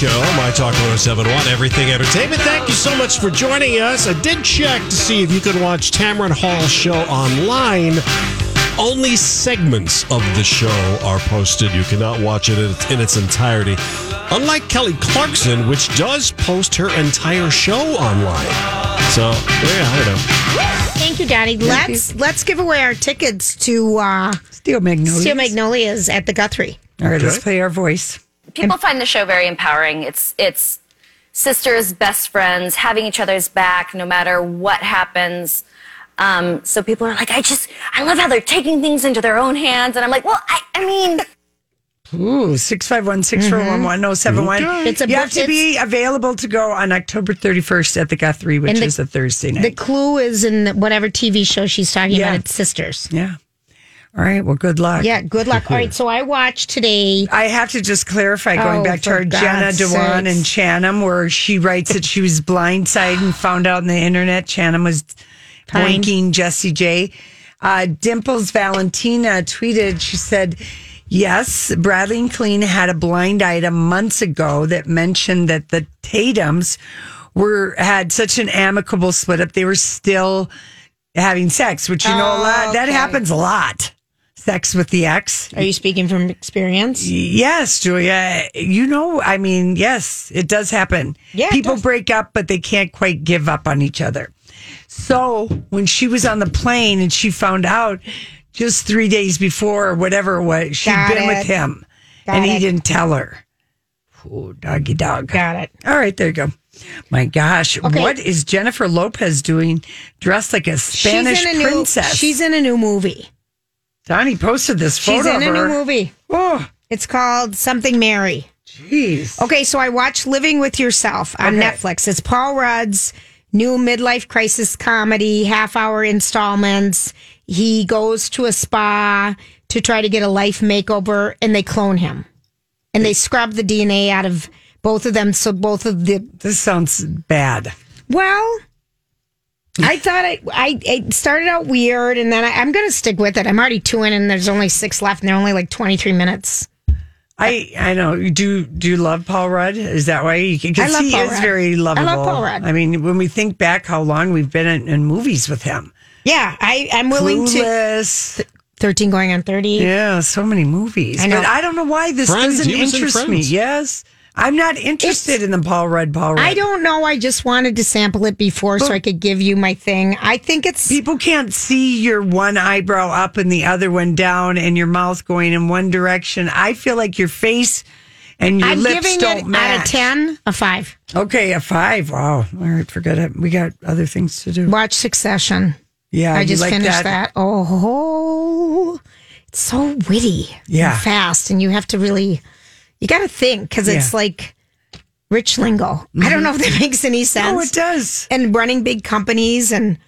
Show, My Talk 1071, Everything Entertainment. Thank you so much for joining us. I did check to see if you could watch Tamron Hall's show online. Only segments of the show are posted. You cannot watch it in its entirety. Unlike Kelly Clarkson, which does post her entire show online. So, there you have it. Thank you, Daddy. Let's let's give away our tickets to uh, Steel Magnolias. Steel Magnolias at the Guthrie. All right, let's play our voice. People find the show very empowering. It's it's sisters, best friends, having each other's back no matter what happens. Um, so people are like, I just, I love how they're taking things into their own hands, and I'm like, well, I, I mean, Ooh, 651 641 1071. It's a You have to be available to go on October 31st at the Guthrie, which the- is a Thursday night. The clue is in whatever TV show she's talking Yeah. about. It's sisters. yeah. All right. Well, good luck. Yeah, good luck. All right, so I watched today. I have to just clarify going Oh, back to for our Jenna God's Dewan sakes. and Channing, where she writes that she was blindsided and found out on the internet Channing was Fine. boinking Jessie J. Uh, Dimples Valentina tweeted, she said, Yes, Bradley and Clean had a blind item months ago that mentioned that the Tatums were had such an amicable split up. They were still having sex, which you know a lot that happens a lot. Sex with the ex. Are you speaking from experience? Yes, Julia. You know, I mean, yes, it does happen. Yeah, People break up, but they can't quite give up on each other. So when she was on the plane and she found out just three days before or whatever it was, she'd Got been with him Got and he it. didn't tell her. Oh, doggy dog. Got it. All right, there you go. My gosh, Okay. what is Jennifer Lopez doing dressed like a Spanish she's in a princess? New, she's in a new movie. Donnie posted this photo She's in of a her. new movie. Oh, It's called Something Mary. jeez. Okay, so I watched Living with Yourself on Okay. Netflix. It's Paul Rudd's new midlife crisis comedy, half hour installments. He goes to a spa to try to get a life makeover and they clone him. And they scrub the DNA out of both of them. So both of the, This sounds bad. well, I thought it, I, it started out weird and then I, I'm going to stick with it. I'm already two in and there's only six left and they're only like 23 minutes. I I know. You Do do you love Paul Rudd? Is that why? I Because he Paul is Rudd. very I lovable. love Paul Rudd. I mean, when we think back, how long we've been in, in movies with him. Yeah, I, I'm willing to. 13 going on 30. Yeah, so many movies. I know. But I don't know why this Friends, doesn't he was in interest me. Friends. Yes, I'm not interested in the Paul Rudd. Paul Rudd. I don't know. I just wanted to sample it before so I could give you my thing. I think it's. People can't see your one eyebrow up and the other one down, and your mouth going in one direction. I feel like your face and your I'm lips giving don't it match. out of 10, a 5. Okay, a five. Wow. All right, forget it. We got other things to do. Watch Succession. Yeah, I just like finished that. Oh, it's so witty. Yeah. And fast. And you have to really, you got to think because it's Yeah. Mm-hmm. like rich lingo. I don't know if that makes any sense. Oh, it does. And running big companies and,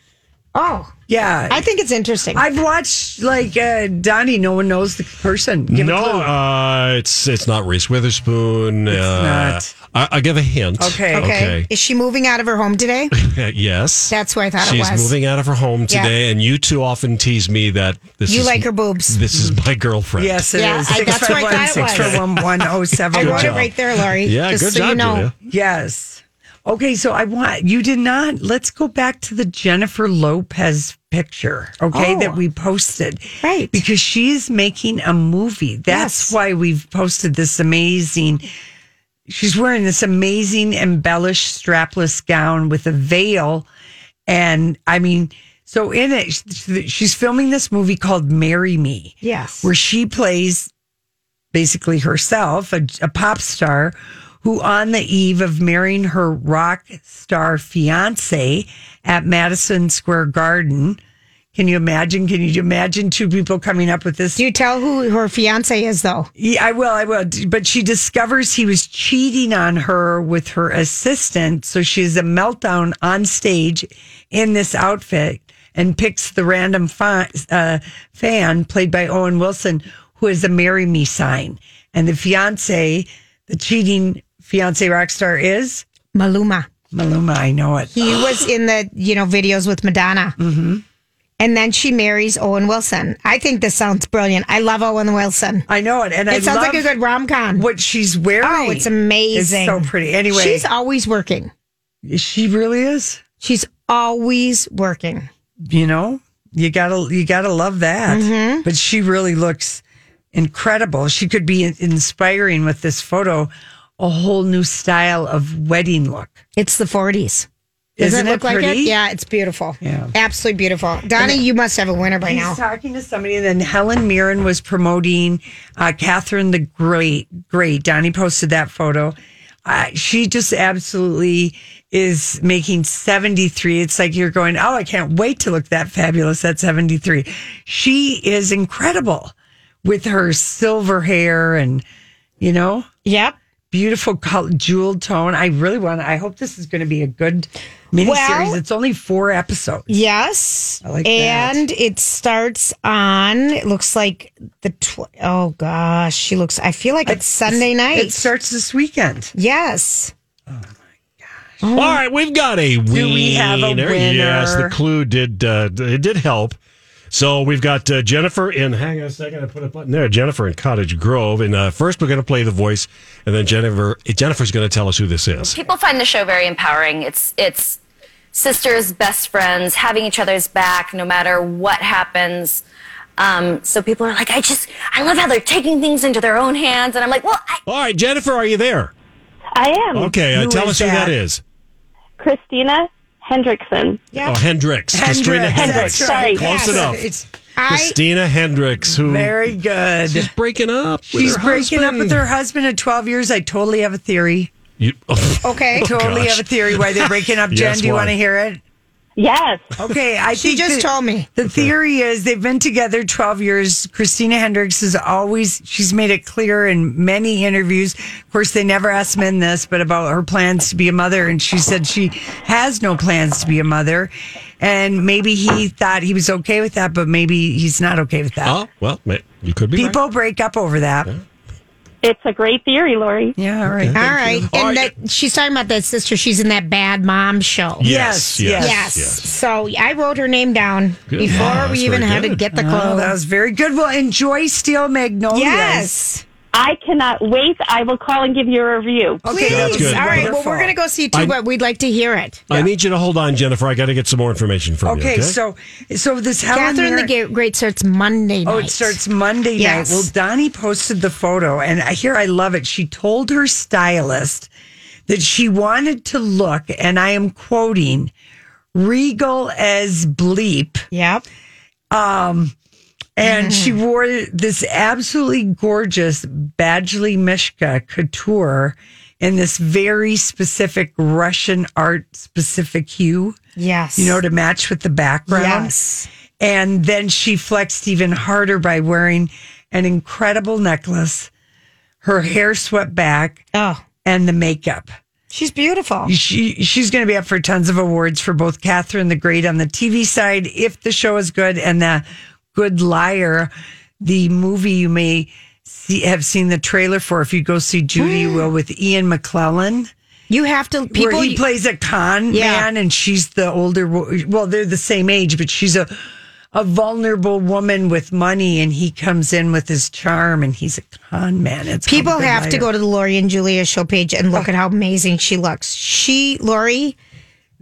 oh, Yeah. I think it's interesting. I've watched like uh, Donnie. No one knows the person. Give a no, uh, it's it's not Reese Witherspoon. It's uh, not. I, I give a hint. Okay. okay. Is she moving out of her home today? Yes. That's who I thought She's it was. She's moving out of her home Yeah. today, and you two often tease me that this You is like her boobs. This is my girlfriend. Yes, it is. Yeah, I- that's what I thought it was. 641 1071. I wrote it right there, Laurie. Yeah, just good so job, you know. Julia. Yes. Okay, so I want you did not. Let's go back to the Jennifer Lopez picture, okay, Oh. that we posted. Right. Because she's making a movie. That's Yes. why we've posted this amazing. She's wearing this amazing embellished strapless gown with a veil. And I mean, so in it, sh- she's filming this movie called Marry Me Yes. where she plays basically herself, a, a pop star who, on the eve of marrying her rock star fiance at Madison Square Garden, can you imagine? Can you imagine two people coming up with this? Do you tell who her fiance is though? Yeah, I will. I will. But she discovers he was cheating on her with her assistant. So she has a meltdown on stage in this outfit and picks the random fa- uh, fan played by Owen Wilson, who has a marry me sign. And the fiance, the cheating fiance rock star is Maluma. Maluma. I know it. He was in the you know videos with Madonna. Mm-hmm. And then she marries Owen Wilson. I think this sounds brilliant. I love Owen Wilson. I know it. And I It sounds like a good rom com. what she's wearing. Oh, it's amazing. It's so pretty. Anyway, she's always working. she really is. She's always working. you know you gotta you gotta love that Mm-hmm. but she really looks incredible she could be inspiring with this photo a whole new style of wedding look It's the 40s. Does Isn't it look like it? Yeah, it's beautiful. Yeah. Absolutely beautiful. Donnie, you must have a winner by He's now. talking to somebody, and then Helen Mirren was promoting uh, Catherine the Great. Great. Donnie posted that photo. Uh, she just absolutely is making 73. It's like you're going, oh, I can't wait to look that fabulous at 73. She is incredible with her silver hair and, you know, Yep. Beautiful color, jeweled tone. I really want I hope this is going to be a good miniseries. Well- it's only four episodes. Yes. I like that. and it starts on, it looks like the, tw- oh gosh, she looks, I feel like it's Sunday night. It starts this weekend. yes. Oh. Oh. All right, we've got a winner. we have a Yes, the clue did uh, it did help. So we've got uh, Jennifer in. Hang on a second, I put a button there. Jennifer in Cottage Grove, and uh, first we're going to play the voice, and then Jennifer Jennifer's going to tell us who this is. People find the show very empowering. It's it's sisters, best friends, having each other's back no matter what happens. Um, so people are like, I just, I love how they're taking things into their own hands, and I'm like, well, I, All right, Jennifer, are you there? I am Okay, uh, tell is us who that? that is. Christina Hendrickson. Yeah. Oh, Hendricks, Christina Hendricks. Hendricks, sorry. Close Yes. enough. It's I, Christina Hendricks, who very good. is breaking up. with She's her breaking up husband. with her husband at 12 years. I totally have a theory. You, oh, okay. Totally gosh. have a theory why they're breaking up. Jen, Yes, do you want to hear it? Yes. Okay, I She just the- told me. The theory is they've been together 12 years. Christina Hendricks has always, she's made it clear in many interviews. Of course, they never asked men this, but about her plans to be a mother. And she said she has no plans to be a mother. And maybe he thought he was okay with that, but maybe he's not okay with that. oh, well, you could be right. People break up over that. It's a great theory, Lori. Yeah, all right. All right. All And right. that she's talking about that sister. She's in that bad mom show. Yes, yes, Yes. yes. So I wrote her name down Good. before Wow, we even very had to get the clue. Oh, that was very good. Well, enjoy Steel Magnolias. yes. I cannot wait. I will call and give you a review. Okay, Please. That's good. All right. Well, Wonderful. we're going to go see it too, I- but we'd like to hear it. I need you to hold on, Jennifer. I got to get some more information from you. Okay, Okay, so so this Helen Catherine Mirren- the Ga- Great starts Monday night. Oh, it starts Monday Yes. night. Well, Donnie posted the photo, and I here I love it. She told her stylist that she wanted to look, and I am quoting, regal as bleep. Yep. Um, And she mm-hmm. wore this absolutely gorgeous Badgley Mischka couture in this very specific Russian art specific hue, Yes. you know, to match with the background. Yes. And then she flexed even harder by wearing an incredible necklace, her hair swept back, Oh, and the makeup. she's beautiful. She she's going to be up for tons of awards for both Catherine the Great on the TV side, if the show is good, and the Good Liar, the movie you may see, have seen the trailer for if you go see Judy you Will with Ian McKellen. You have to people. where he plays a con Yeah. man and she's the older wo- well they're the same age but she's a a vulnerable woman with money, and he comes in with his charm, and he's a con man. It's called People Good have to Liar. go to the Lori and Julia show page and look oh. at how amazing she looks. She, Lori,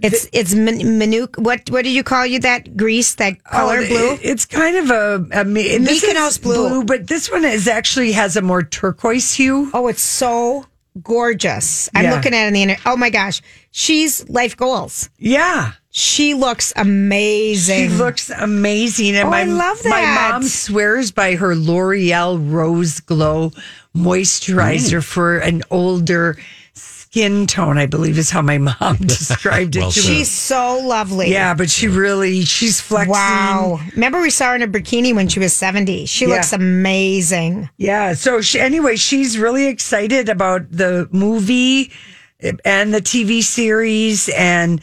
it's it's min- minute. What what do you call you that grease that oh, color Oh, blue? It's kind of a, a Mykonos is blue. but this one is actually has a more turquoise hue. oh, it's so gorgeous. I'm Yeah. looking at it on the internet. Oh my gosh, she's life goals. Yeah. She looks amazing. She looks amazing, and Oh, my I love that. my mom swears by her L'Oreal Rose Glow moisturizer for an older skin tone. I believe is how my mom described it Well to said. me. She's so lovely. Yeah, but she really she's flexing. Wow. Remember we saw her in a bikini when she was 70. She Yeah. looks amazing. Yeah. So she, anyway, she's really excited about the movie and the TV series, and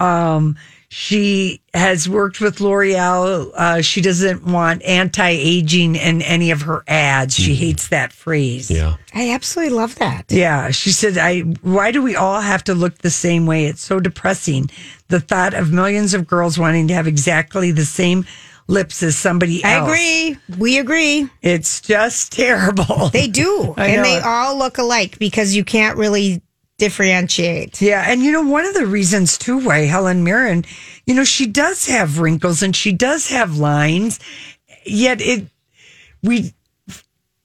um, she has worked with L'Oreal. Uh, she doesn't want anti-aging in any of her ads. She hates that phrase. Yeah. I absolutely love that. Yeah, she said, "I. Why do we all have to look the same way? It's so depressing. The thought of millions of girls wanting to have exactly the same lips as somebody else. I agree. We agree. It's just terrible. They do. And know they all look alike because you can't really differentiate. Yeah, and you know one of the reasons too why Helen Mirren, you know, she does have wrinkles and she does have lines, yet it we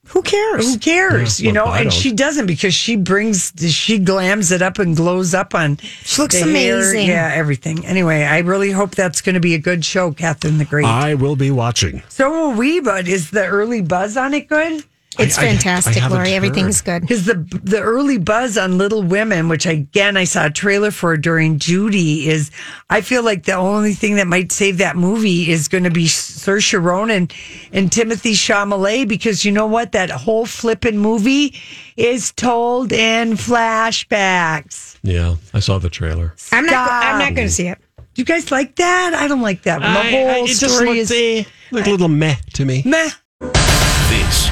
Who cares? who cares, Yeah, you know? and she doesn't because she brings she glams it up and glows up on. She looks the hair, amazing. yeah, everything. Anyway, I really hope that's going to be a good show, Catherine the Great. I will be watching. so will we, but is the early buzz on it good? It's I- I- I fantastic, haven't Lori. Everything's good. Because the the early buzz on Little Women, which again I saw a trailer for during Judy, is I feel like the only thing that might save that movie is going to be Saoirse Ronan and Timothy Chalamet because you know what that whole flippin' movie is told in flashbacks. Yeah, I saw the trailer. I'm not. I'm not going to see it. Do you guys like that? I don't like that. one. The whole it just story looked, is looked a little meh to me. meh.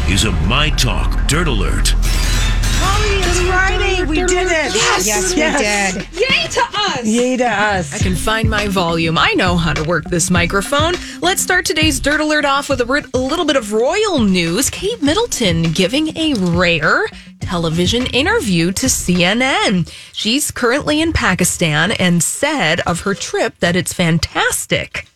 This is a My Talk Dirt Alert. Holly, it's Friday. We did it. Yes, yes, we did. Yay to us! Yay to us. I can find my volume. I know how to work this microphone. Let's start today's Dirt Alert off with a, a little bit of royal news. Kate Middleton giving a rare television interview to CNN. She's currently in Pakistan and said of her trip that it's fantastic.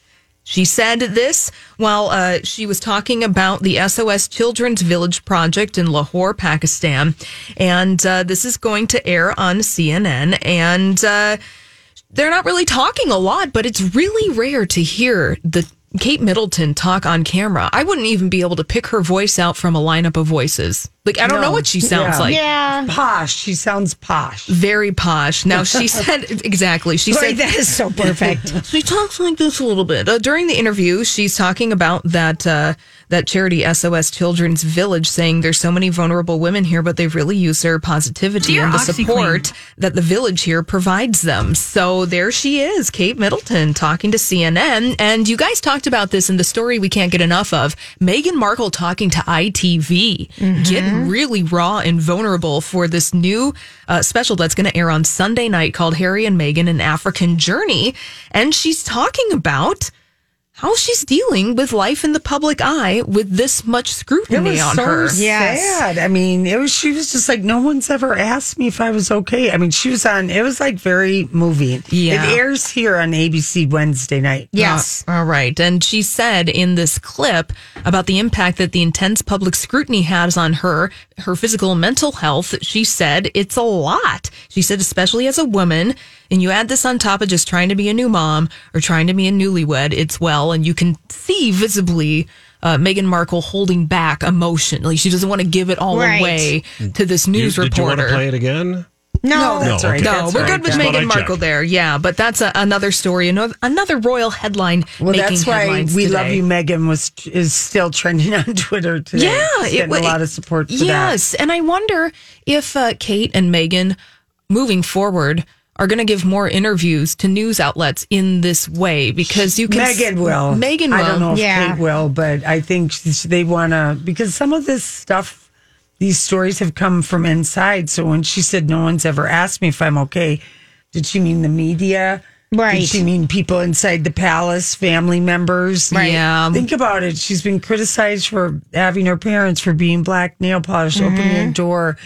She said this while uh, she was talking about the SOS Children's Village project in Lahore, Pakistan. And uh, this is going to air on CNN. And uh, they're not really talking a lot, but it's really rare to hear the Kate Middleton talk on camera. I wouldn't even be able to pick her voice out from a lineup of voices. Like, I don't know what she sounds Yeah. like. Yeah. Posh. She sounds posh. Very posh. Now, she said, exactly. She Lori, said, that is so perfect. she talks like this a little bit uh, during the interview. She's talking about that uh, that charity SOS Children's Village, saying there's so many vulnerable women here, but they really use their positivity Dear and the support that the village here provides them. So there she is, Kate Middleton, talking to CNN. And you guys talked about this in the story we can't get enough of. Meghan Markle talking to ITV, getting really raw and vulnerable for this new uh, special that's going to air on Sunday night called Harry and Meghan: An African Journey, and she's talking about how she's dealing with life in the public eye with this much It scrutiny was on so her. sad. I mean, it was. She was just like, no one's ever asked me if I was okay. I mean, she was on. It was like very moving. Yeah. it airs here on ABC Wednesday night. Yes. Uh, all right. And she said in this clip about the impact that the intense public scrutiny has on her, her physical and mental health. She said it's a lot. She said, especially as a woman, and you add this on top of just trying to be a new mom or trying to be a newlywed, it's well, and you can see visibly. Uh, Meghan Markle holding back emotionally. She doesn't want to give it all Right. away to this news You- did you reporter. want to play it again? No, that's No, right. okay. No, That's we're right. good with Just Meghan Markle check. there. Yeah, but that's a, another story, another, another royal headline. Well, that's why we today. love you, Meghan. Was is still trending on Twitter today. Yeah, It's getting wa- a lot of support for that. yes, and I wonder if uh, Kate and Meghan, moving forward, are going to give more interviews to news outlets in this way because you can. Meghan will. Meghan will. I don't know if Yeah. Kate will, but I think they want to because some of this stuff, these stories have come from inside. So when she said no one's ever asked me if I'm okay, did she mean the media? Right. Did she mean people inside the palace, family members? Right. Yeah. Think about it. She's been criticized for having her parents for being black nail polish, Mm-hmm. opening a door,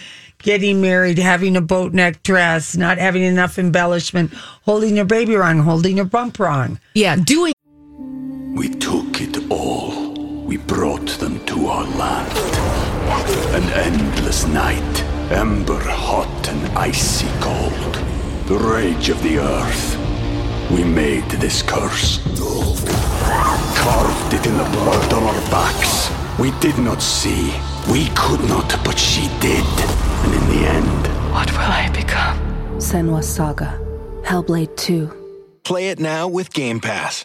getting married, having a boat neck dress, not having enough embellishment, holding your baby wrong, holding your bump wrong. Yeah, doing We took it all. We brought them to our land. An endless night, ember hot and icy cold. The rage of the earth. We made this curse. Carved it in the blood on our backs. We did not see. We could not, but she did. And in the end, What will I become? Senua Saga. Hellblade 2. Play it now with Game Pass.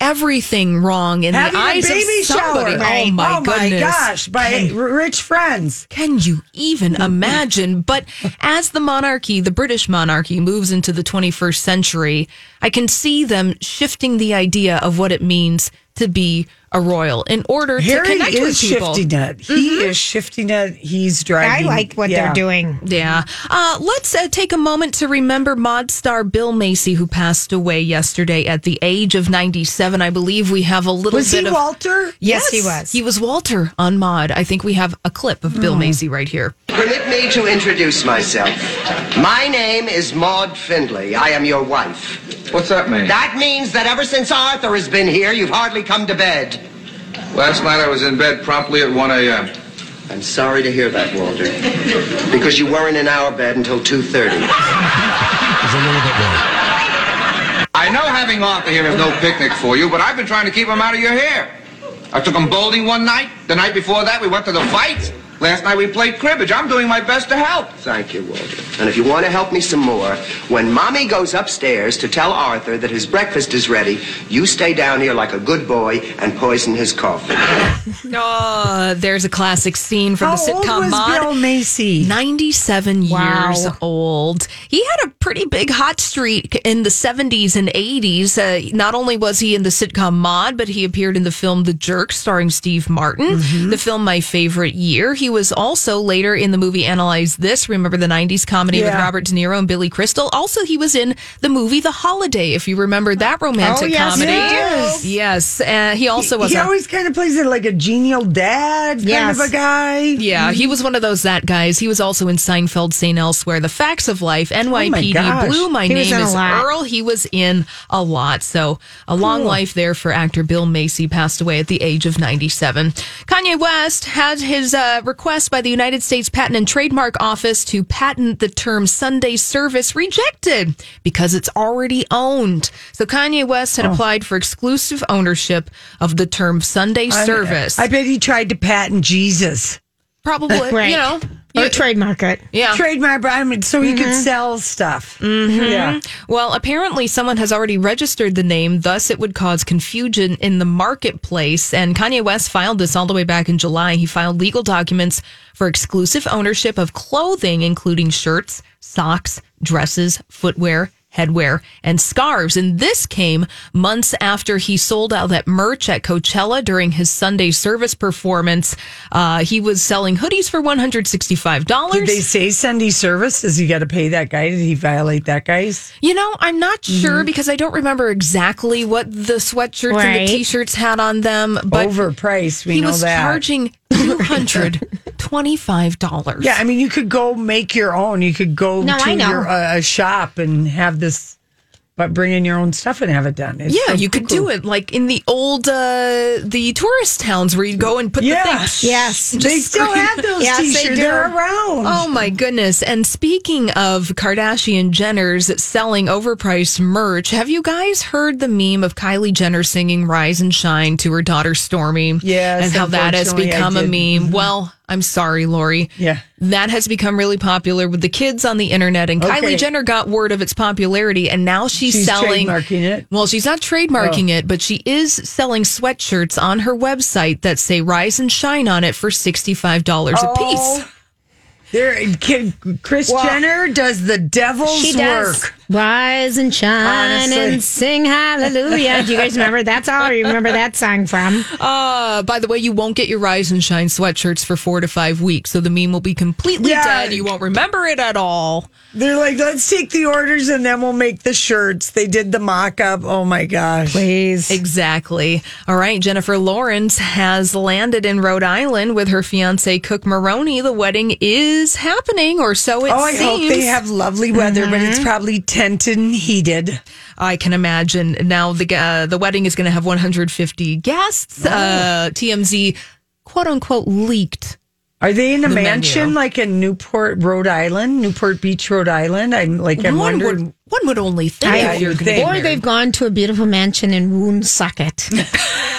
Everything wrong in Having the eyes a baby of somebody. shower. Oh my oh my goodness. gosh, by Can- rich friends. Can you even imagine? But as the monarchy, the British monarchy, moves into the 21st century, I can see them shifting the idea of what it means to be a royal in order Harry to connect is with people. shifting it. He is shifting it. He's driving. I like what yeah. they're doing. Yeah. Uh, let's uh, take a moment to remember Maude star Bill Macy, who passed away yesterday at the age of 97. I believe we have a little Was bit he of. Walter? Yes, he was. He was Walter on Maude. I think we have a clip of Bill Macy right here. Permit me to introduce myself. My name is Maude Findlay. I am your wife. What's that mean? That means that ever since Arthur has been here, you've hardly come to bed. Last night I was in bed promptly at 1 a.m. I'm sorry to hear that, Walter. Because you weren't in our bed until 2.30. There's a little bit more. I know having Arthur here is no picnic for you, but I've been trying to keep him out of your hair. I took him bowling one night. The night before that, we went to the fight. Last night we played cribbage. I'm doing my best to help. Thank you, Walter. And if you want to help me some more, when Mommy goes upstairs to tell Arthur that his breakfast is ready, you stay down here like a good boy and poison his coffee. Oh, there's a classic scene from How the old sitcom was Maude. Bill Macy? 97 Wow. years old. He had a pretty big hot streak in the 70s and 80s. Uh, not only was he in the sitcom Maude, but he appeared in the film The Jerk starring Steve Martin, Mm-hmm. the film My Favorite Year. He was also later in the movie Analyze This. Remember the 90s comedy with Robert De Niro and Billy Crystal? Also, he was in the movie The Holiday, if you remember that romantic Oh, yes, comedy. yes. Yes. Uh, he also was He a- always kind of plays it like a genial dad kind Yes. of a guy. Yeah, he was one of those that guys. He was also in Seinfeld, St. Elsewhere, The Facts of Life, NYPD, gosh. Blue, My He Name is. Earl. He was in a lot. So a long life there for actor Bill Macy, passed away at the age of 97. Kanye West had his uh, request by the United States Patent and Trademark Office to patent the term Sunday service rejected because it's already owned. So Kanye West Oh. had applied for exclusive ownership of the term Sunday I- service. I, bet he tried to patent Jesus. Probably, Right. you know. Or you- trademark it. yeah. Trademark, I mean, so he could sell stuff. Mm-hmm. Yeah. Well, apparently someone has already registered the name, thus it would cause confusion in the marketplace. And Kanye West filed this all the way back in July. He filed legal documents for exclusive ownership of clothing, including shirts, socks, dresses, footwear, headwear, and scarves. And this came months after he sold out that merch at Coachella during his Sunday service performance. Uh, he was selling hoodies for $165. Did they say Sunday service? Does he got to pay that guy? Did he violate that guy's? You know, I'm not Mm-hmm. sure because I don't remember exactly what the sweatshirts and the t-shirts had on them, but Overpriced. We he know was that. charging two hundred twenty-five dollars. Yeah, I mean, you could go make your own. You could go No, to I know. your uh, a shop and have this, but bring in your own stuff and have it done. It's Yeah, so you could cuckoo. do it like in the old uh the tourist towns where you go and put Yeah. the things. Yes. They still have those Yes, they t-shirts. do. They're around. Oh my goodness. And speaking of Kardashian Jenners selling overpriced merch, have you guys heard the meme of Kylie Jenner singing Rise and Shine to her daughter Stormi? Yes, And how that has become a did. meme? Well, I'm sorry, Lori. Yeah. That has become really popular with the kids on the internet, and Okay. Kylie Jenner got word of its popularity, and now she's, She's selling. trademarking it? Well, she's not trademarking Oh. it, but she is selling sweatshirts on her website that say "Rise and Shine" on it for sixty-five dollars a oh. piece. Oh, There, kid, Kris Jenner does the devil's She does. work. Rise and shine Honestly. and sing hallelujah. Do you guys remember? That's all I remember that song from. Uh, by the way, you won't get your Rise and Shine sweatshirts for four to five weeks, so the meme will be completely Yeah. dead. You won't remember it at all. They're like, let's take the orders and then we'll make the shirts. They did the mock up. Oh my gosh. Please. Exactly. All right. Jennifer Lawrence has landed in Rhode Island with her fiance Cooke Maroney. The wedding is happening, or so it seems. oh, I hope they have lovely weather, but Mm-hmm. it's probably tented and heated. I can imagine. Now the uh, the wedding is going to have 150 guests. Uh, TMZ, quote unquote, leaked. Are they in a The mansion menu. like in Newport, Rhode Island, Newport Beach, Rhode Island? I'm like, I'm one wondering. would one would only think Yeah, if you're you'd going to think. Or they've gone to a beautiful mansion in Woonsocket.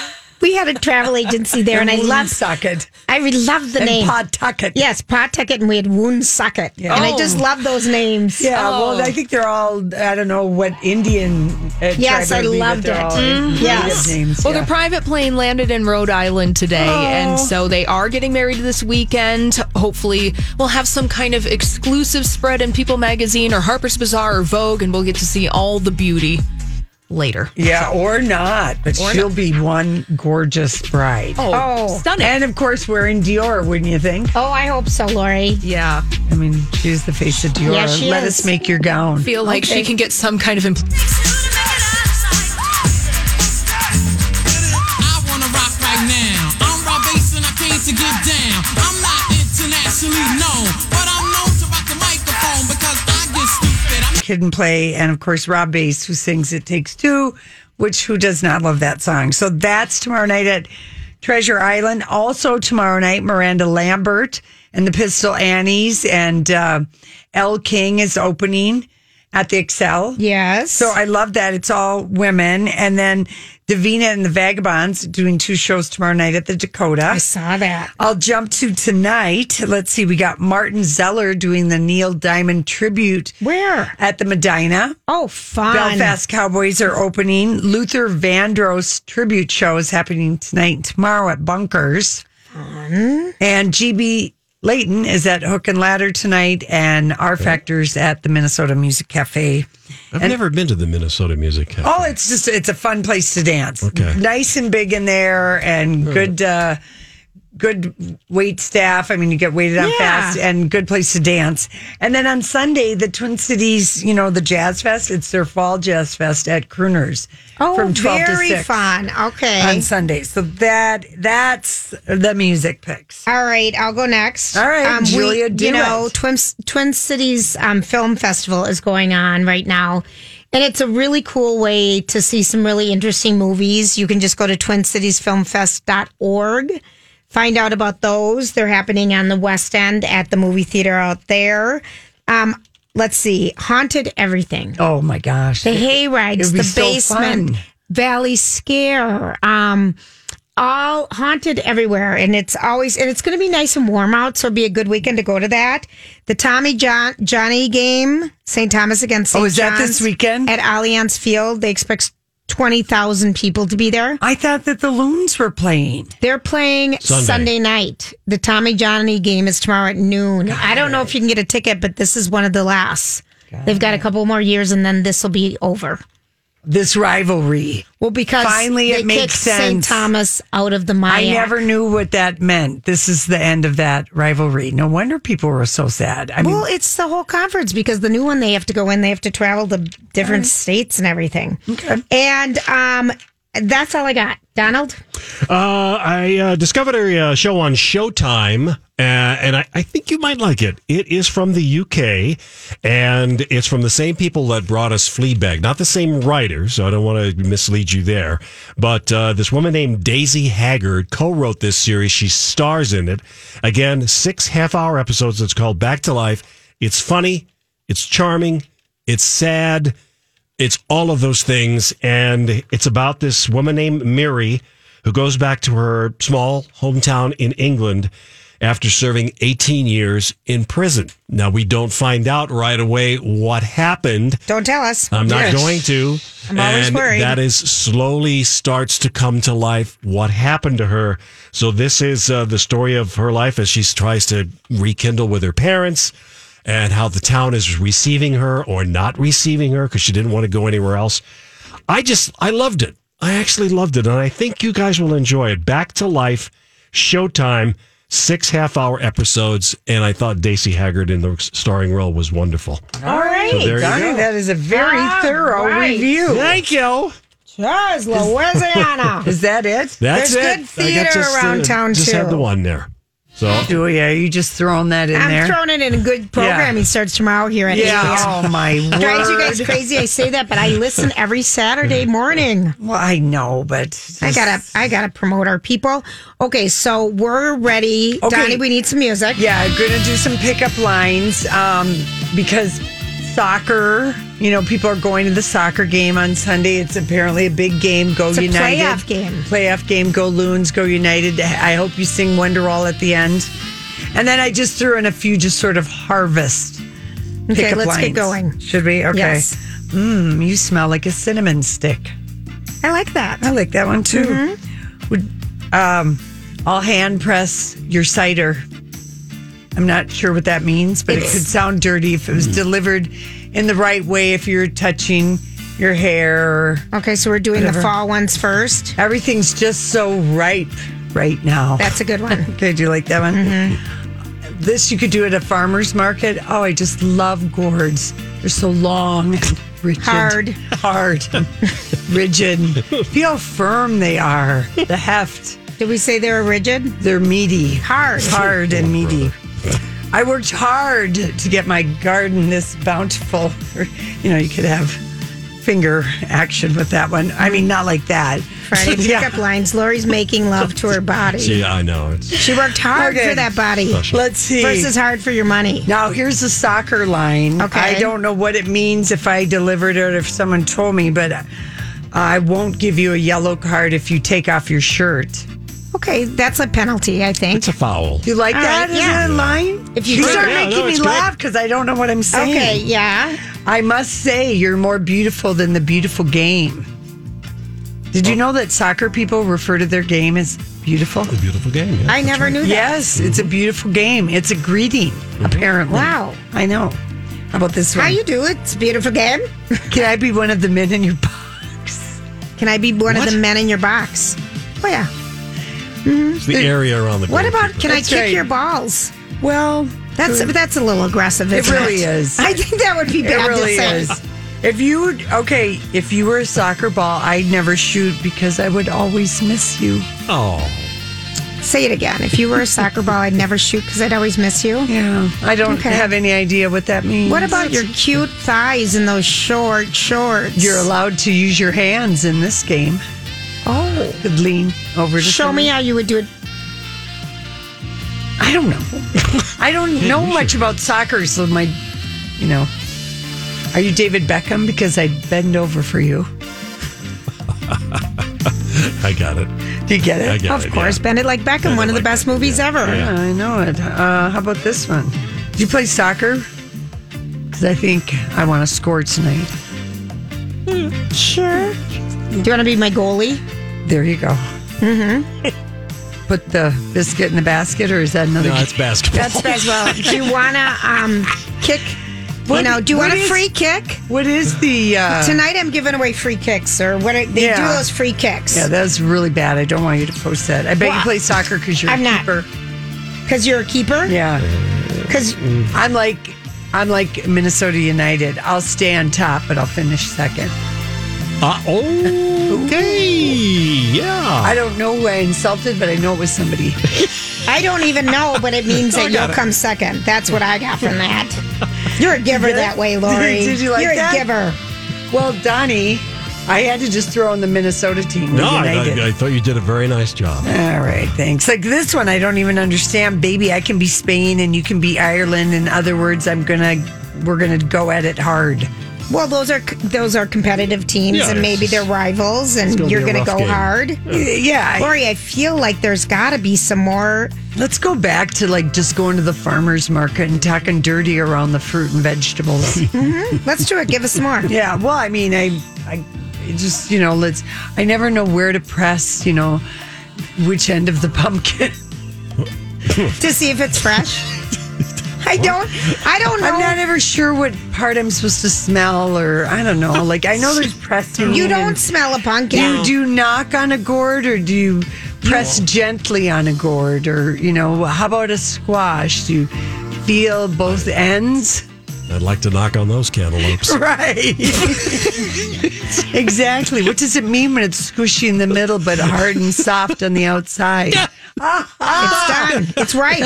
we had a travel agency there, and I love Socket. I really love the And name Pawtucket. Yes, Pawtucket, and we had Woonsocket, Yeah. and I Oh. just love those names. Yeah, Oh. well, I think they're all, I don't know what Indian. Uh, Yes, I would be, but loved it. all Mhm. native Yes. Names, Well, yeah. their private plane landed in Rhode Island today, and so they are getting married this weekend. Hopefully, we'll have some kind of exclusive spread in People Magazine or Harper's Bazaar or Vogue, and we'll get to see all the beauty later. Yeah, or not, but Or she'll be one gorgeous bride. Oh, Oh. stunning! And of course, wearing Dior, wouldn't you think? Oh, I hope so, Lori. yeah, I mean, she's the face of Dior. Yeah, she Let is. us make your gown. feel like she can get some kind of. Impl- Kid and Play, and of course, Rob Base, who sings It Takes Two, which who does not love that song? So that's tomorrow night at Treasure Island. Also, tomorrow night, Miranda Lambert and the Pistol Annies and uh, Elle King is opening at the Xcel. Yes. So I love that. It's all women. And then Davina and the Vagabonds doing two shows tomorrow night at the Dakota. I saw that. I'll jump to tonight. Let's see. We got Martin Zellar doing the Neil Diamond tribute Where? at the Medina. Oh, fun. Belfast Cowboys are opening. Luther Vandross tribute show is happening tonight and tomorrow at Bunkers. Fun. And GB Leighton is at Hook and Ladder tonight, and R Factors at the Minnesota Music Cafe. I've And- never been to the Minnesota Music Cafe. Oh, it's just it's a fun place to dance. Okay. Nice and big in there and good uh good wait staff. I mean you get waited on Yeah. fast and good place to dance. And then on Sunday, the Twin Cities, you know, the Jazz Fest, it's their fall jazz fest at Crooners Oh, from 12 very to 6 fun. Okay. on Sunday. So that that's the music picks. All right, I'll go next. Um, All right, Julia, do you know, it. Twin Twin Cities um, Film Festival is going on right now, and it's a really cool way to see some really interesting movies. You can just go to twincitiesfilmfest.org, find out about those. They're happening on the West End at the movie theater out there. Um, let's see, Haunted Everything, Oh my gosh. the It- hay rides, it'd be the so basement, fun. Valley Scare, um, all haunted everywhere, and it's always and it's going to be nice and warm out, so it'll be a good weekend to go to that. The Tommy John Johnny game, St. Thomas against St. Oh, is that this weekend? at Allianz Field? They expect twenty thousand people to be there. I thought that the Loons were playing. They're playing Sunday. Sunday, night. The Tommy Johnny game is tomorrow at noon. I don't know if you can get a ticket, but this is one of the last. They've got a couple more years, and then this will be over. This rivalry. Well, because Finally, it makes kicked St. sense. Thomas out of the MIAC. I never knew what that meant. This is the end of that rivalry. No wonder people were so sad. I mean, well, it's the whole conference because the new one they have to go in, they have to travel to different states and everything. Okay. And um, that's all I got. Donald? Uh, I uh, discovered a uh, show on Showtime, uh, and I, I think you might like it. It is from the UK, and it's from the same people that brought us Fleabag. Not the same writer, so I don't want to mislead you there. But uh, this woman named Daisy Haggard co-wrote this series. She stars in it. Again, six half-hour episodes. It's called Back to Life. It's funny. It's charming. It's sad. It's all of those things. And it's about this woman named Mary who goes back to her small hometown in England. after serving 18 years in prison. Now, we don't find out right away what happened. Don't tell us. I'm not Yes. going to. I'm always and worried. That is slowly starts to come to life what happened to her. So this is uh, the story of her life as she tries to rekindle with her parents and how the town is receiving her or not receiving her because she didn't want to go anywhere else. I just I loved it. I actually loved it and I think you guys will enjoy it. Back to life, Showtime, six half hour episodes and I thought Daisy Haggard in the starring role was wonderful. All right. So there you go. That is a very All thorough right. review. Thank you. Cheers, Louisiana. Is that it? That's There's it. good I got theater just, around uh, town, Just too. had the one there. So Julia, are you just throwing that in I'm there? throwing it in a good programming starts tomorrow here at Yeah. 8 Oh, my Drives you guys crazy. I say that, but I listen every Saturday morning. Well, I know, but I gotta, I gotta promote our people. Okay, so we're ready. Okay. Donnie, we need some music. Yeah, gonna do some pickup lines um, because soccer. You know, people are going to the soccer game on Sunday. It's apparently a big game. Go It's a United! playoff game. Playoff game. Go Loons. Go United! I hope you sing Wonderwall at the end. And then I just threw in a few, just sort of harvest. Okay, let's get going. Should we? Okay. Yes. Mmm, you smell like a cinnamon stick. I like that. I like that one too. Mm-hmm. Would um, I'll hand press your cider. I'm not sure what that means, but it could sound dirty if it was delivered in the right way. If you're touching your hair, Okay, so we're doing Whatever. the fall ones first. everything's just so ripe right now. That's a good one. Okay, do you like that one? Mm-hmm. This you could do at a farmer's market. Oh, I just love gourds. They're so long, and rigid, Hard. hard, rigid. Feel how firm they are. The heft. Did we say they're rigid? They're meaty, Hard. hard and meaty. I worked hard to get my garden this bountiful. You know, you could have finger action with that one. I mean, not like that. Friday Yeah. pickup lines. Lori's making love to her body. see, I know it's She worked hard Okay. for that body. Let's see. Versus hard for your money. Now here's the soccer line. Okay. I don't know what it means if I delivered it or if someone told me, but I won't give you a yellow card if you take off your shirt. Okay, that's a penalty, I think. it's a foul. You like All that right, as yeah. a line? If you you start yeah, making no, me it's good. laugh because I don't know what I'm saying. Okay, yeah. I must say, you're more beautiful than the beautiful game. Did Oh. you know that soccer people refer to their game as beautiful? A beautiful game. yeah. I never knew that. Yes, it's a beautiful game. It's a greeting, mm-hmm. apparently. Wow. I know. How about this one? How you do it? It's a beautiful game. Can I be one of the men in your box? Can I be one What? of the men in your box? Oh yeah. It's the area around the. What about goalkeeper. can That's I kick right. your balls? Well, That's that's a little aggressive. It Isn't really is. I think that would be it bad really to say. is. If you would, okay, if you were a soccer ball, I'd never shoot because I would always miss you. Oh, Say it again. If you were a soccer ball, I'd never shoot because I'd always miss you. Yeah, I don't Okay. have any idea what that means. What about your cute thighs and those short shorts? You're allowed to use your hands in this game. Oh, Could lean over to show me how you would do it. I don't know. I don't know much about soccer, so my, you know. Are you David Beckham? Because I'd bend over for you. I got it. Do you get it? I get Of it. course, yeah. Bend It Like Beckham, Bend It one of the Like best Beckham, movies yeah. ever. Yeah, I know it. Uh, how about this one? Did you play soccer? Because I think I want to score tonight. Sure. Do you want to be my goalie? There you go. Mm-hmm. Put the biscuit in the basket, or is that another? No, it's basketball. That's basketball. Do you want to um, kick? What- you know, do you what want a free kick? What is the uh, Tonight I'm giving away free kicks, or what? Are, they Yeah. do those free kicks. Yeah, that's really bad. I don't want you to post that. I bet you play soccer because you're I'm a keeper. Because you're a keeper. Yeah, Because I'm like I'm like Minnesota United. I'll stay on top, but I'll finish second. Uh, oh, okay. Yeah. I don't know who I insulted, but I know it was somebody. I don't even know, but it means I that got you'll it. come second. That's what I got from that. You're a giver Did- that way, Lori. Did you like You're that? a giver. Well, Donnie, I had to just throw in the Minnesota team. no, I, United. I, I thought you did a very nice job. All right, thanks. Like this one, I don't even understand. Baby, I can be Spain and you can be Ireland. In other words, I'm gonna, we're gonna go at it hard. Well, those are those are competitive teams, Yeah, and maybe they're rivals, and gonna you're going to go game. hard. Yeah. Lori, I feel like there's got to be some more. Let's go back to like just going to the farmer's market and talking dirty around the fruit and vegetables. Mhm. Let's do it. Give us some more. Yeah. Well, I mean, I, I just, you know, let's, I never know where to press, you know, which end of the pumpkin. to see if it's fresh. I don't. I don't know. I'm not ever sure what part I'm supposed to smell, or I don't know. Like I know there's pressing. You don't and- smell a pumpkin. You, do you knock on a gourd, or do you press gently on a gourd, or you know, how about a squash? Do you feel both ends? I'd like to knock on those cantaloupes. Right. exactly. What does it mean when it's squishy in the middle but hard and soft on the outside? It's done. It's right.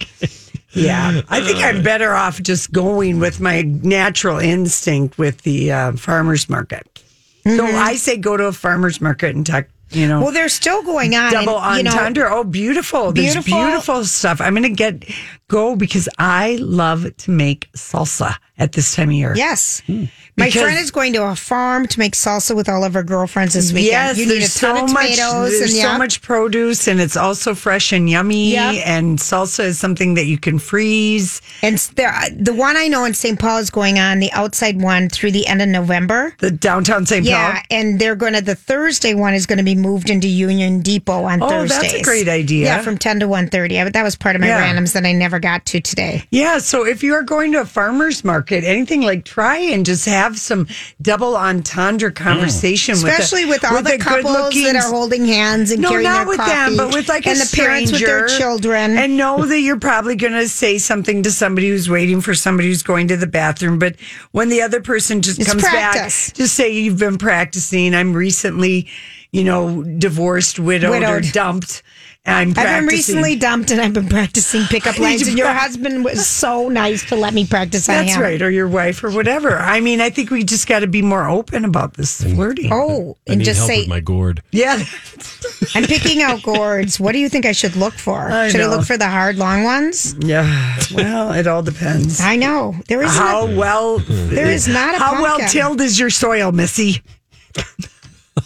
Yeah, I think I'm better off just going with my natural instinct with the uh, farmer's market. So I say go to a farmer's market and talk. You know, Well, they're still going on. double and, you know, entendre. oh, beautiful! There's Beautiful. beautiful stuff. I'm going to get go because I love to make salsa at this time of year. Yes. Hmm. My friend is going to a farm to make salsa with all of her girlfriends this weekend. Yes, you need a there's ton so of much. tomatoes There's and so yeah. much produce, and it's also fresh and yummy. Yep. And salsa is something that you can freeze. And there, uh, the one I know in St. Paul is going on the outside one through the end of November. The downtown St. Yeah, Paul. and they're going to the Thursday one is going to be moved into Union Depot on Thursday. Oh, Thursdays. that's a great idea. Yeah, from ten to one thirty. That was part of my Yeah. randoms that I never got to today. Yeah, so if you are going to a farmer's market, anything like try and just have some double entendre mm. conversation with, Especially a- with all the a couples good-looking- that are holding hands and no, carrying not their with coffee, them, but with like and a the parents with their children. and know that you're probably going to say something to somebody who's waiting for somebody who's going to the bathroom. But when the other person just It's comes practice. back, just say you've been practicing. I'm recently, you know, divorced, widowed, or dumped. I'm I've been recently dumped and I've been practicing pickup lines. And your prac- husband was so nice to let me practice on That's him. right, or your wife, or whatever. I mean, I think we just got to be more open about this flirting. Oh, I and need just help say, with my gourd. Yeah, I'm picking out gourds. What do you think I should look for? I should I look for the hard, long ones? yeah. Well, it all depends. I know. There is How not- well? There is not a How well tilled is your soil, Missy?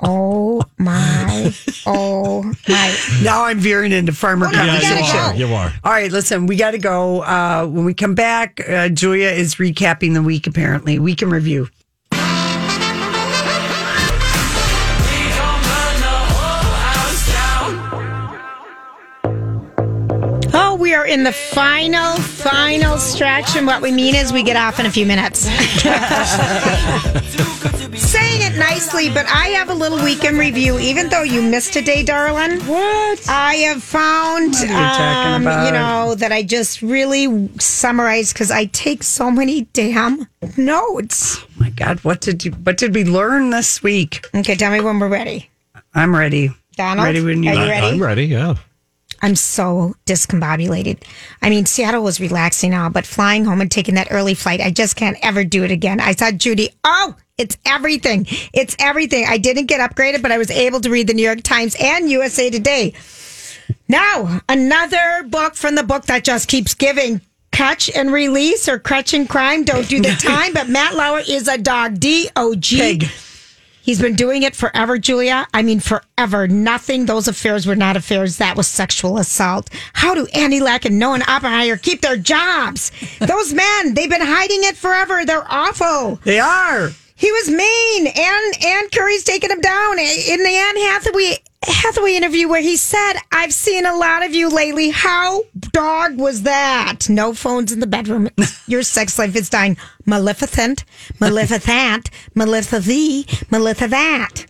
Oh my! Oh my! Now I'm veering into farmer no, we gotta conversation. You are. All right, listen, we got to go. Uh, when we come back, uh, Julia is recapping the week. Apparently, week in review. Are in the final, final stretch, and what we mean is we get off in a few minutes. Saying it nicely, but I have a little weekend review, even though you missed a day, darling. What? I have found, you um, you know, that I just really summarized because I take so many damn notes. Oh my God, what did you? What did we learn this week? Okay, tell me when we're ready. I'm ready. Donald, ready when you are you ready? I'm ready. Yeah. I'm so discombobulated. I mean, Seattle was relaxing now, but flying home and taking that early flight, I just can't ever do it again. I saw Judy. Oh, it's everything. It's everything. I didn't get upgraded, but I was able to read the New York Times and USA Today. Now, another book from the book that just keeps giving. Catch and release or crutch and crime don't do the time, but Matt Lauer is a dog. D O G. He's been doing it forever, Julia. I mean, forever. Nothing. Those affairs were not affairs. That was sexual assault. How do Andy Lack and Noah Oppenheimer keep their jobs? Those men, they've been hiding it forever. They're awful. They are. He was mean. And Ann Curry's taking him down in the Anne Hathaway Hathaway interview where he said, "I've seen a lot of you lately. How dog was that? No phones in the bedroom. Your sex life is dying. Maleficent, maleficent, maleficent, maleficent.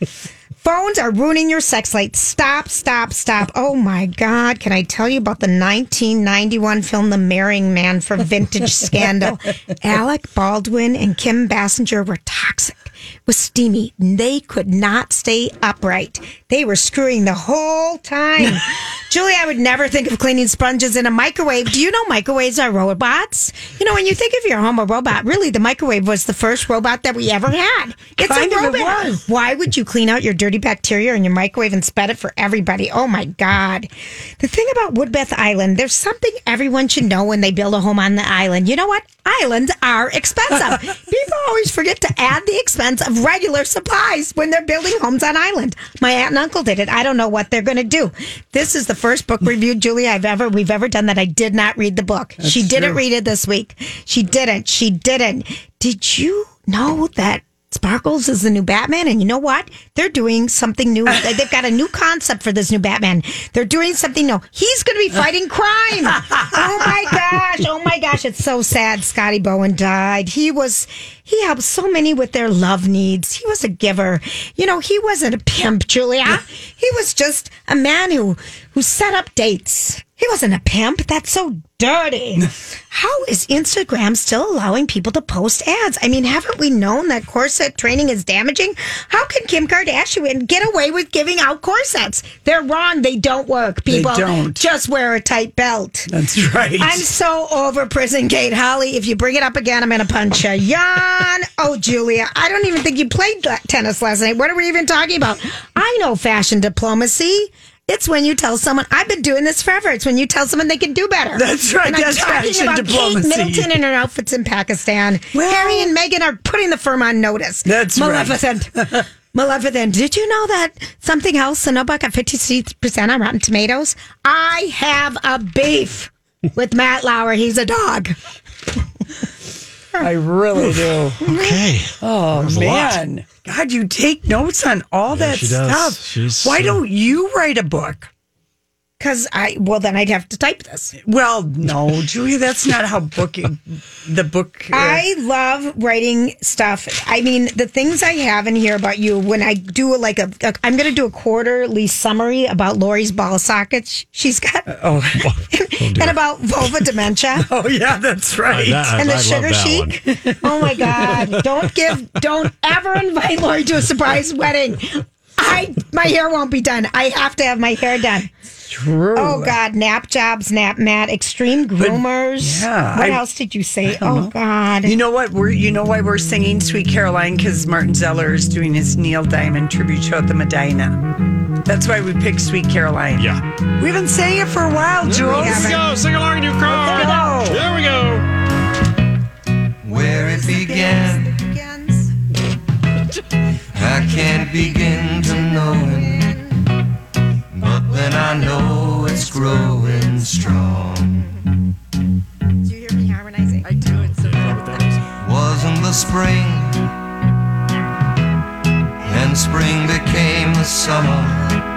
Phones are ruining your sex life. Stop, stop, stop. Oh my God. Can I tell you about the 1991 film, The Marrying Man for Vintage Scandal? Alec Baldwin and Kim Basinger were toxic, was steamy. They could not stay upright. They were screwing the whole time. Julie, I would never think of cleaning sponges in a microwave. Do you know microwaves are robots? You know, when you think of your home a robot, really the microwave was the first robot that we ever had. It's Kind a it robot. was. Why would you clean out your dirty bacteria in your microwave and spread it for everybody? Oh my God. The thing about Woodbeth Island, there's something everyone should know when they build a home on the island. You know what? Islands are expensive. People always forget to add the expense of regular supplies when they're building homes on island. My aunt and uncle did it. I don't know what they're going to do. This is the first book review, Julie, I've ever we've ever done that I did not read the book. she didn't true. read it this week. She didn't. She didn't. Did you know that Sparkles is the new Batman, and you know what? They're doing something new. They've got a new concept for this new Batman. They're doing something new. He's going to be fighting crime. oh my gosh! Oh my gosh! It's so sad. Scotty Bowers died. He was. He helped so many with their love needs. He was a giver. You know, he wasn't a pimp, Julia. He was just a man who who set up dates. He wasn't a pimp. That's so dirty. How is Instagram still allowing people to post ads? I mean, haven't we known that corset training is damaging? How can Kim Kardashian get away with giving out corsets? They're wrong. They don't work. They People don't. just wear a tight belt. That's right. I'm so over prison gate, Holly. If you bring it up again, I'm going to punch you. Yawn. Oh, Julia, I don't even think you played tennis last night. What are we even talking about? I know fashion diplomacy. It's when you tell someone, I've been doing this forever. It's when you tell someone they can do better. That's right. And I'm That's talking fashion about diplomacy. Kate Middleton and her outfits in Pakistan. Well- Harry and Meghan are putting the firm on notice. That's right. Maleficent. Maleficent. Did you know that something else? Sonoma got 56% on Rotten Tomatoes. I have a beef with Matt Lauer. He's a dog. I really do. Okay. Oh There's a lot. man, God, you take notes on all that she does. stuff. She's, Why uh, don't you write a book? Because I, well, then I'd have to type this. Well, no, Julia, that's not how booking the book. uh, I love writing stuff. I mean, the things I have in here about you, when I do like a, a I'm going to do a quarterly summary about Lori's ball sockets. She's got, oh, and about vulva dementia. oh yeah, that's right. I- and the I sugar that chic. Oh my God! Don't give, don't ever invite Lori to a surprise wedding. I my hair won't be done. I have to have my hair done. True. Oh God! Nap jobs, nap mat, extreme groomers. yeah, What I- else did you say? Oh God! You know what? We're you know why we're singing "Sweet Caroline" because Martin Zellar is doing his Neil Diamond tribute show at the Medina. That's why we picked "Sweet Caroline." Yeah. we've been saying it for a while, Jules. Here we go. Sing along in your car. Let's go. There we go. Where it began, I can't begin to know it. But then I know it's growing strong. Do you hear me harmonizing? I do. It's so Wasn't the spring, and spring became the summer.